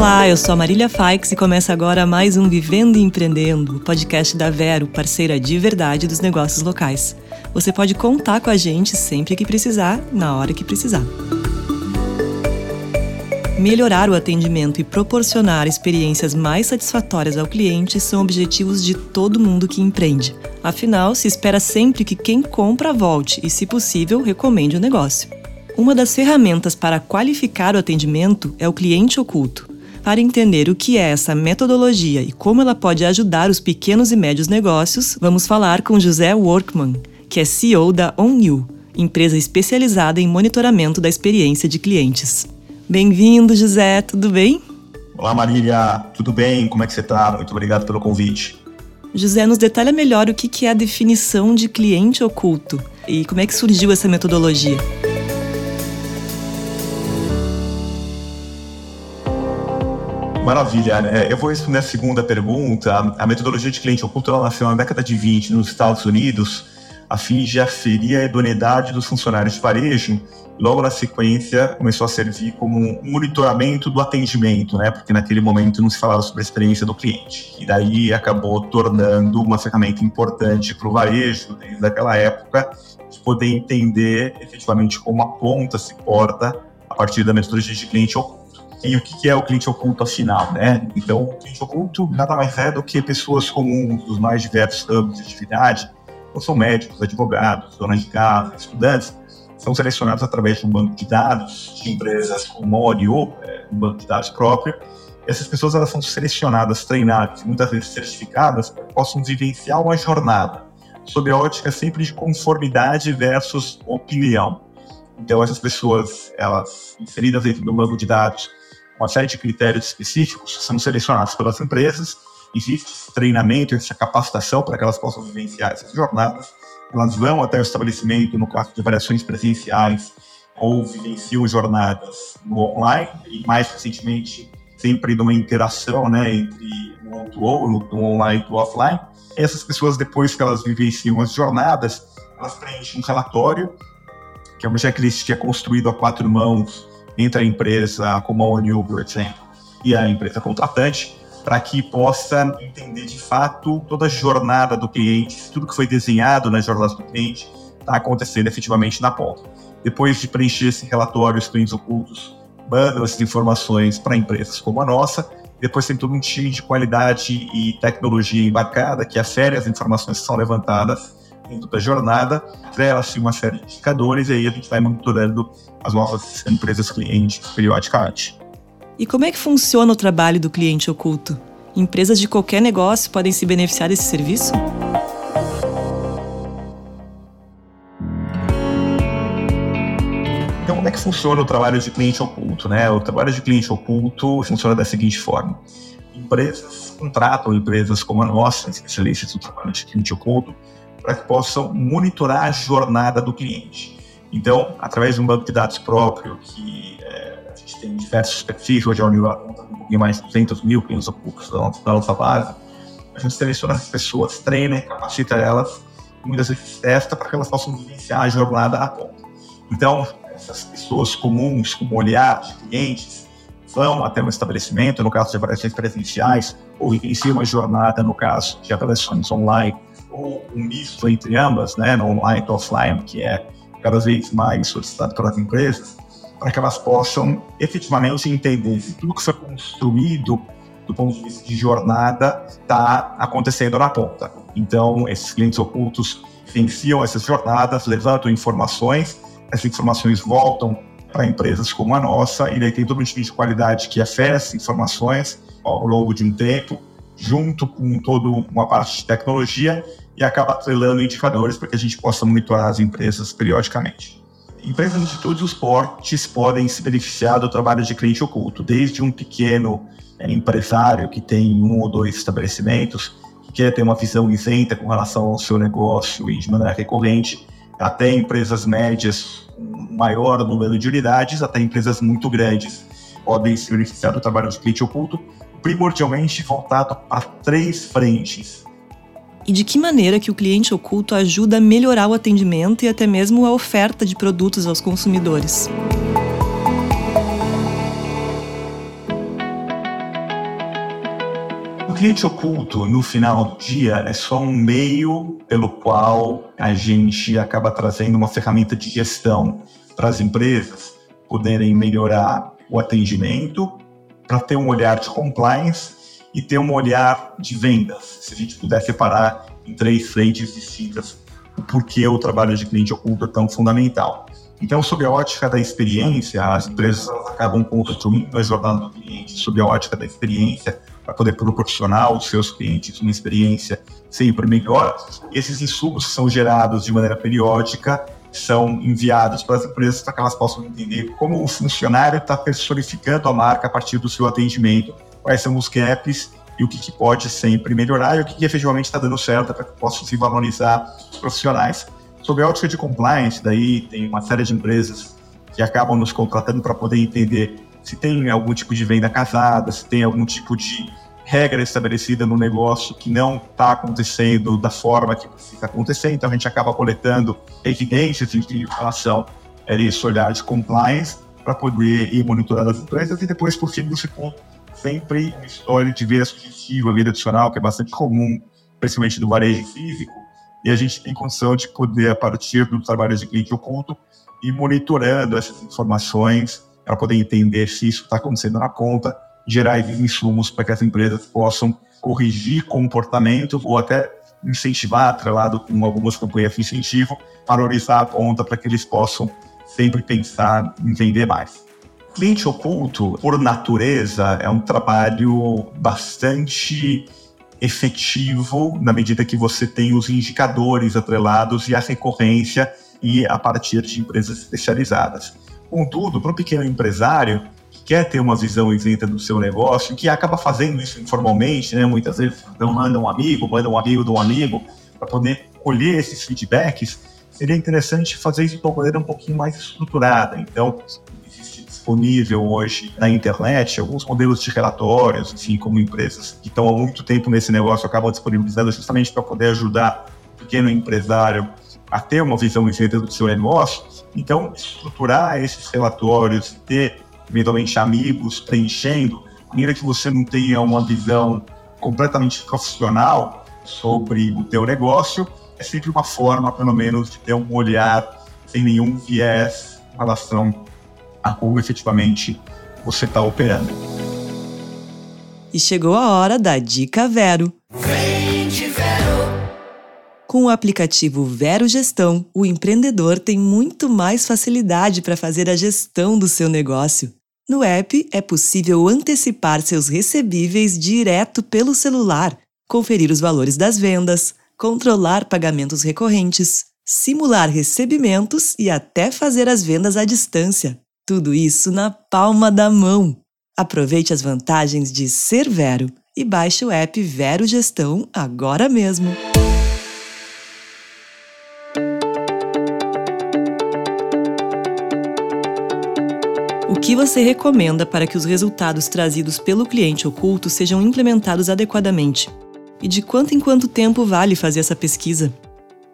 Olá, eu sou a Marília Faix e começa agora mais um Vivendo e Empreendendo, o podcast da Vero, parceira de verdade dos negócios locais. Você pode contar com a gente sempre que precisar, na hora que precisar. Melhorar o atendimento e proporcionar experiências mais satisfatórias ao cliente são objetivos de todo mundo que empreende. Afinal, se espera sempre que quem compra volte e, se possível, recomende o negócio. Uma das ferramentas para qualificar o atendimento é o cliente oculto. Para entender o que é essa metodologia e como ela pode ajudar os pequenos e médios negócios, vamos falar com José Workman, que é CEO da OnYou, empresa especializada em monitoramento da experiência de clientes. Bem-vindo, José, tudo bem? Olá, Marília, tudo bem? Como é que você está? Muito obrigado pelo convite. José, nos detalha melhor o que é a definição de cliente oculto e como é que surgiu essa metodologia. Maravilha. Né? Eu vou responder a segunda pergunta. A metodologia de cliente oculto nasceu na década de 20 nos Estados Unidos a fim de aferir a idoneidade dos funcionários de varejo. Logo na sequência, começou a servir como um monitoramento do atendimento, né? Porque naquele momento não se falava sobre a experiência do cliente. E daí acabou tornando uma ferramenta importante para o varejo, desde aquela época, de poder entender efetivamente como a ponta se porta a partir da metodologia de cliente oculto. E o que é o cliente oculto afinal, né? Então, o cliente oculto nada mais é do que pessoas comuns dos mais diversos âmbitos de atividade ou são médicos, advogados, donas de casa, estudantes, são selecionados através de um banco de dados de empresas como Mori ou é, um banco de dados próprio. Essas pessoas elas são selecionadas, treinadas e muitas vezes certificadas para que possam vivenciar uma jornada sob a ótica sempre de conformidade versus opinião. Então essas pessoas, elas inseridas dentro do banco de dados, uma série de critérios específicos, são selecionadas pelas empresas existe treinamento, essa capacitação para que elas possam vivenciar essas jornadas. Elas vão até o estabelecimento, no caso de variações presenciais, ou vivenciam jornadas no online, e mais recentemente, sempre numa interação né, entre o online e o offline. Essas pessoas, depois que elas vivenciam as jornadas, elas preenchem um relatório, que é um checklist que é construído a quatro mãos entre a empresa, como a ONU, por exemplo, e a empresa contratante, para que possa entender de fato toda a jornada do cliente, tudo que foi desenhado na jornada do cliente está acontecendo efetivamente na ponta. Depois de preencher esse relatório, os clientes ocultos mandam essas informações para empresas como a nossa. Depois tem todo um time de qualidade e tecnologia embarcada que afere as informações que são levantadas da jornada, trela-se uma série de indicadores e aí a gente vai monitorando as novas empresas clientes periodicamente. E como é que funciona o trabalho do cliente oculto? Empresas de qualquer negócio podem se beneficiar desse serviço? Então, como é que funciona o trabalho de cliente oculto? Né? O trabalho de cliente oculto funciona da seguinte forma: empresas contratam empresas como a nossa, especialistas do trabalho de cliente oculto, para que possam monitorar a jornada do cliente. Então, através de um banco de dados próprio que gente tem diversos perfis, hoje a Unil conta um pouquinho mais de 200 mil clientes ocultos da nossa base. A gente seleciona as pessoas, treina, capacita elas, e muitas vezes testa para que elas possam vivenciar a jornada a ponta. Então, essas pessoas comuns, como olhar de clientes, vão até um estabelecimento, no caso de avaliações presenciais, ou vivenciam uma jornada, no caso de avaliações online, ou um misto entre ambas, né, no online e offline, que é cada vez mais solicitado pelas empresas, para que elas possam efetivamente entender se tudo que foi construído do ponto de vista de jornada está acontecendo na ponta. Então, esses clientes ocultos financiam essas jornadas, levantam informações, essas informações voltam para empresas como a nossa, e daí tem todo um time de qualidade que acessa informações ao longo de um tempo, junto com toda uma parte de tecnologia, e acaba atrelando indicadores para que a gente possa monitorar as empresas periodicamente. Empresas de todos os portes podem se beneficiar do trabalho de cliente oculto, desde um pequeno é, empresário que tem um ou dois estabelecimentos, que quer ter uma visão isenta com relação ao seu negócio e de maneira recorrente, até empresas médias maior número de unidades, até empresas muito grandes podem se beneficiar do trabalho de cliente oculto, primordialmente voltado para três frentes e de que maneira que o cliente oculto ajuda a melhorar o atendimento e até mesmo a oferta de produtos aos consumidores. cliente oculto, no final do dia, é só um meio pelo qual a gente acaba trazendo uma ferramenta de gestão para as empresas poderem melhorar o atendimento, para ter um olhar de compliance e ter um olhar de vendas. Se a gente puder separar em três frentes distintas o porquê o trabalho de cliente oculto é tão fundamental. Então, sob a ótica da experiência, as empresas acabam construindo a jornada do cliente sob a ótica da experiência para poder proporcionar aos seus clientes uma experiência sempre melhor. Esses insumos são gerados de maneira periódica, são enviados para as empresas para que elas possam entender como o funcionário está personificando a marca a partir do seu atendimento, quais são os gaps e o que, que pode sempre melhorar e o que, que efetivamente está dando certo para que possam se valorizar os profissionais. Sobre a ótica de compliance, daí tem uma série de empresas que acabam nos contratando para poder entender se tem algum tipo de venda casada, se tem algum tipo de regra estabelecida no negócio que não está acontecendo da forma que precisa acontecer. Então a gente acaba coletando evidências em relação a esse olhar de compliance para poder ir monitorando as empresas e depois, por fim, você tem sempre uma história de vida subjetiva, vida adicional, que é bastante comum, principalmente no varejo físico, e a gente tem condição de poder, a partir do trabalho de cliente oculto, ir monitorando essas informações para poder entender se isso está acontecendo na conta, gerar insumos para que as empresas possam corrigir comportamento ou até incentivar, atrelado com algumas campanhas de incentivo, valorizar a conta para que eles possam sempre pensar em vender mais. Cliente oculto, por natureza, é um trabalho bastante efetivo na medida que você tem os indicadores atrelados e a recorrência e a partir de empresas especializadas. Contudo, para um pequeno empresário que quer ter uma visão isenta do seu negócio, que acaba fazendo isso informalmente, né? muitas vezes então, manda um amigo, manda um amigo de um amigo, para poder colher esses feedbacks, seria interessante fazer isso de uma maneira um pouquinho mais estruturada. Então, existe disponível hoje na internet alguns modelos de relatórios, enfim, como empresas que estão há muito tempo nesse negócio acabam disponibilizando justamente para poder ajudar o pequeno empresário a ter uma visão isenta do seu negócio então, estruturar esses relatórios, ter eventualmente amigos preenchendo, maneira que você não tenha uma visão completamente profissional sobre o teu negócio, é sempre uma forma, pelo menos, de ter um olhar sem nenhum viés em relação a como efetivamente você está operando. E chegou a hora da Dica Vero. Com o aplicativo Vero Gestão, o empreendedor tem muito mais facilidade para fazer a gestão do seu negócio. No app, é possível antecipar seus recebíveis direto pelo celular, conferir os valores das vendas, controlar pagamentos recorrentes, simular recebimentos e até fazer as vendas à distância. Tudo isso na palma da mão. Aproveite as vantagens de ser Vero e baixe o app Vero Gestão agora mesmo. Que você recomenda para que os resultados trazidos pelo cliente oculto sejam implementados adequadamente? E de quanto em quanto tempo vale fazer essa pesquisa?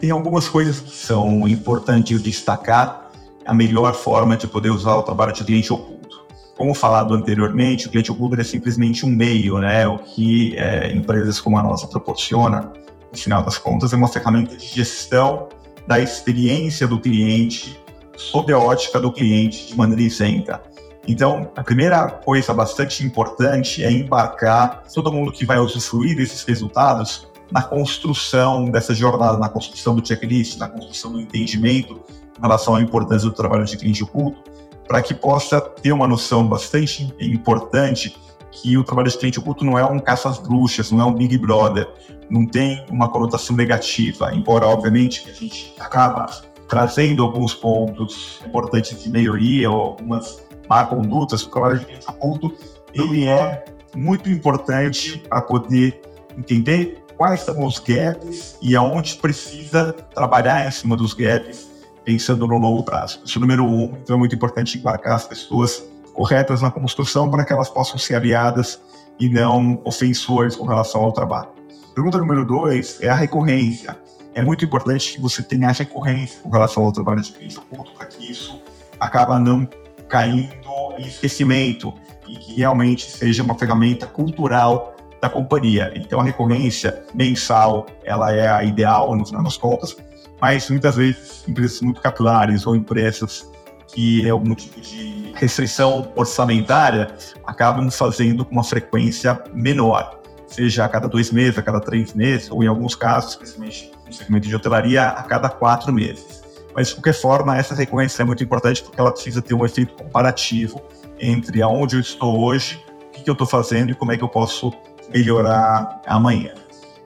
Tem algumas coisas que são importantes destacar a melhor forma de poder usar o trabalho de cliente oculto. Como falado anteriormente, o cliente oculto é simplesmente um meio, né? O que é, empresas como a nossa proporciona, no final das contas, é uma ferramenta de gestão da experiência do cliente sob a ótica do cliente de maneira isenta. Então, a primeira coisa bastante importante é embarcar todo mundo que vai usufruir desses resultados na construção dessa jornada, na construção do checklist, na construção do entendimento em relação à importância do trabalho de cliente oculto, para que possa ter uma noção bastante importante que o trabalho de cliente oculto não é um caça às bruxas, não é um Big Brother, não tem uma conotação negativa, embora, obviamente, a gente acaba trazendo alguns pontos importantes de melhoria ou algumas má condutas, o trabalho de oculto, ele é muito importante para poder entender quais são os gaps e aonde precisa trabalhar em cima dos gaps, pensando no longo prazo. Isso é número um. Então é muito importante embarcar as pessoas corretas na construção para que elas possam ser aliadas e não ofensores com relação ao trabalho. Pergunta número dois é a recorrência é muito importante que você tenha recorrência com relação ao trabalho de cliente oculto para que isso acaba não caindo em esquecimento e que realmente seja uma ferramenta cultural da companhia. Então a recorrência mensal ela é a ideal no final das contas, mas muitas vezes empresas muito capilares ou empresas que é algum tipo de restrição orçamentária acabam fazendo com uma frequência menor, seja a cada dois meses, a cada três meses, ou em alguns casos, principalmente no segmento de hotelaria, a cada quatro meses. Mas, de qualquer forma, essa recorrência é muito importante porque ela precisa ter um efeito comparativo entre aonde eu estou hoje, o que, eu estou fazendo e como é que eu posso melhorar amanhã.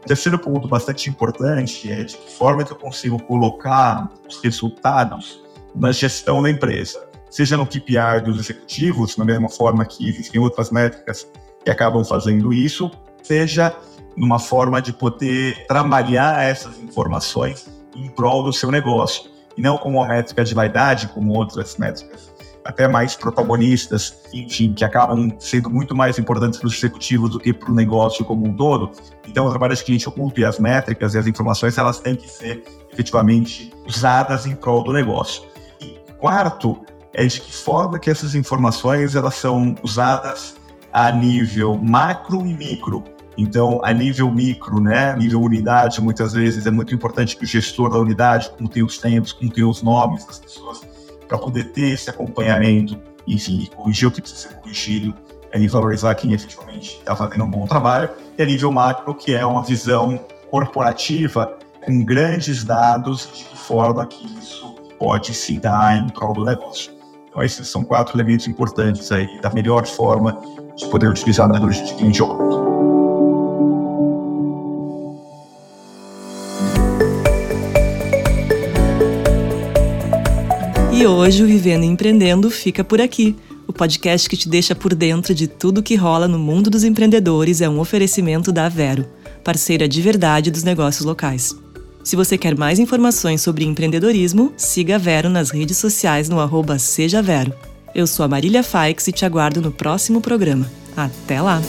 Terceiro ponto bastante importante é de que forma que eu consigo colocar os resultados na gestão da empresa, seja no KPI dos executivos, da mesma forma que existem outras métricas que acabam fazendo isso, seja numa forma de poder trabalhar essas informações em prol do seu negócio, e não como uma métrica de vaidade, como outras métricas até mais protagonistas, enfim, que acabam sendo muito mais importantes para os executivos do que para o negócio como um todo. Então, o trabalho de cliente oculto e as métricas e as informações, elas têm que ser efetivamente usadas em prol do negócio. E quarto, é de que forma que essas informações elas são usadas a nível macro e micro. Então, a nível micro, né, nível unidade, muitas vezes é muito importante que o gestor da unidade, como tem os tempos, como tem os nomes das pessoas, para poder ter esse acompanhamento, enfim, corrigir o que precisa ser corrigido, e valorizar quem efetivamente está fazendo um bom trabalho, e a nível macro, que é uma visão corporativa com grandes dados de que forma que isso pode se dar em prol do negócio. Então, esses são quatro elementos importantes aí da melhor forma de poder utilizar a metodologia de cliente E hoje o Vivendo e Empreendendo fica por aqui. O podcast que te deixa por dentro de tudo que rola no mundo dos empreendedores é um oferecimento da Vero, parceira de verdade dos negócios locais. Se você quer mais informações sobre empreendedorismo, siga a Vero nas redes sociais no arroba Seja Vero. Eu sou a Marília Faix e te aguardo no próximo programa. Até lá!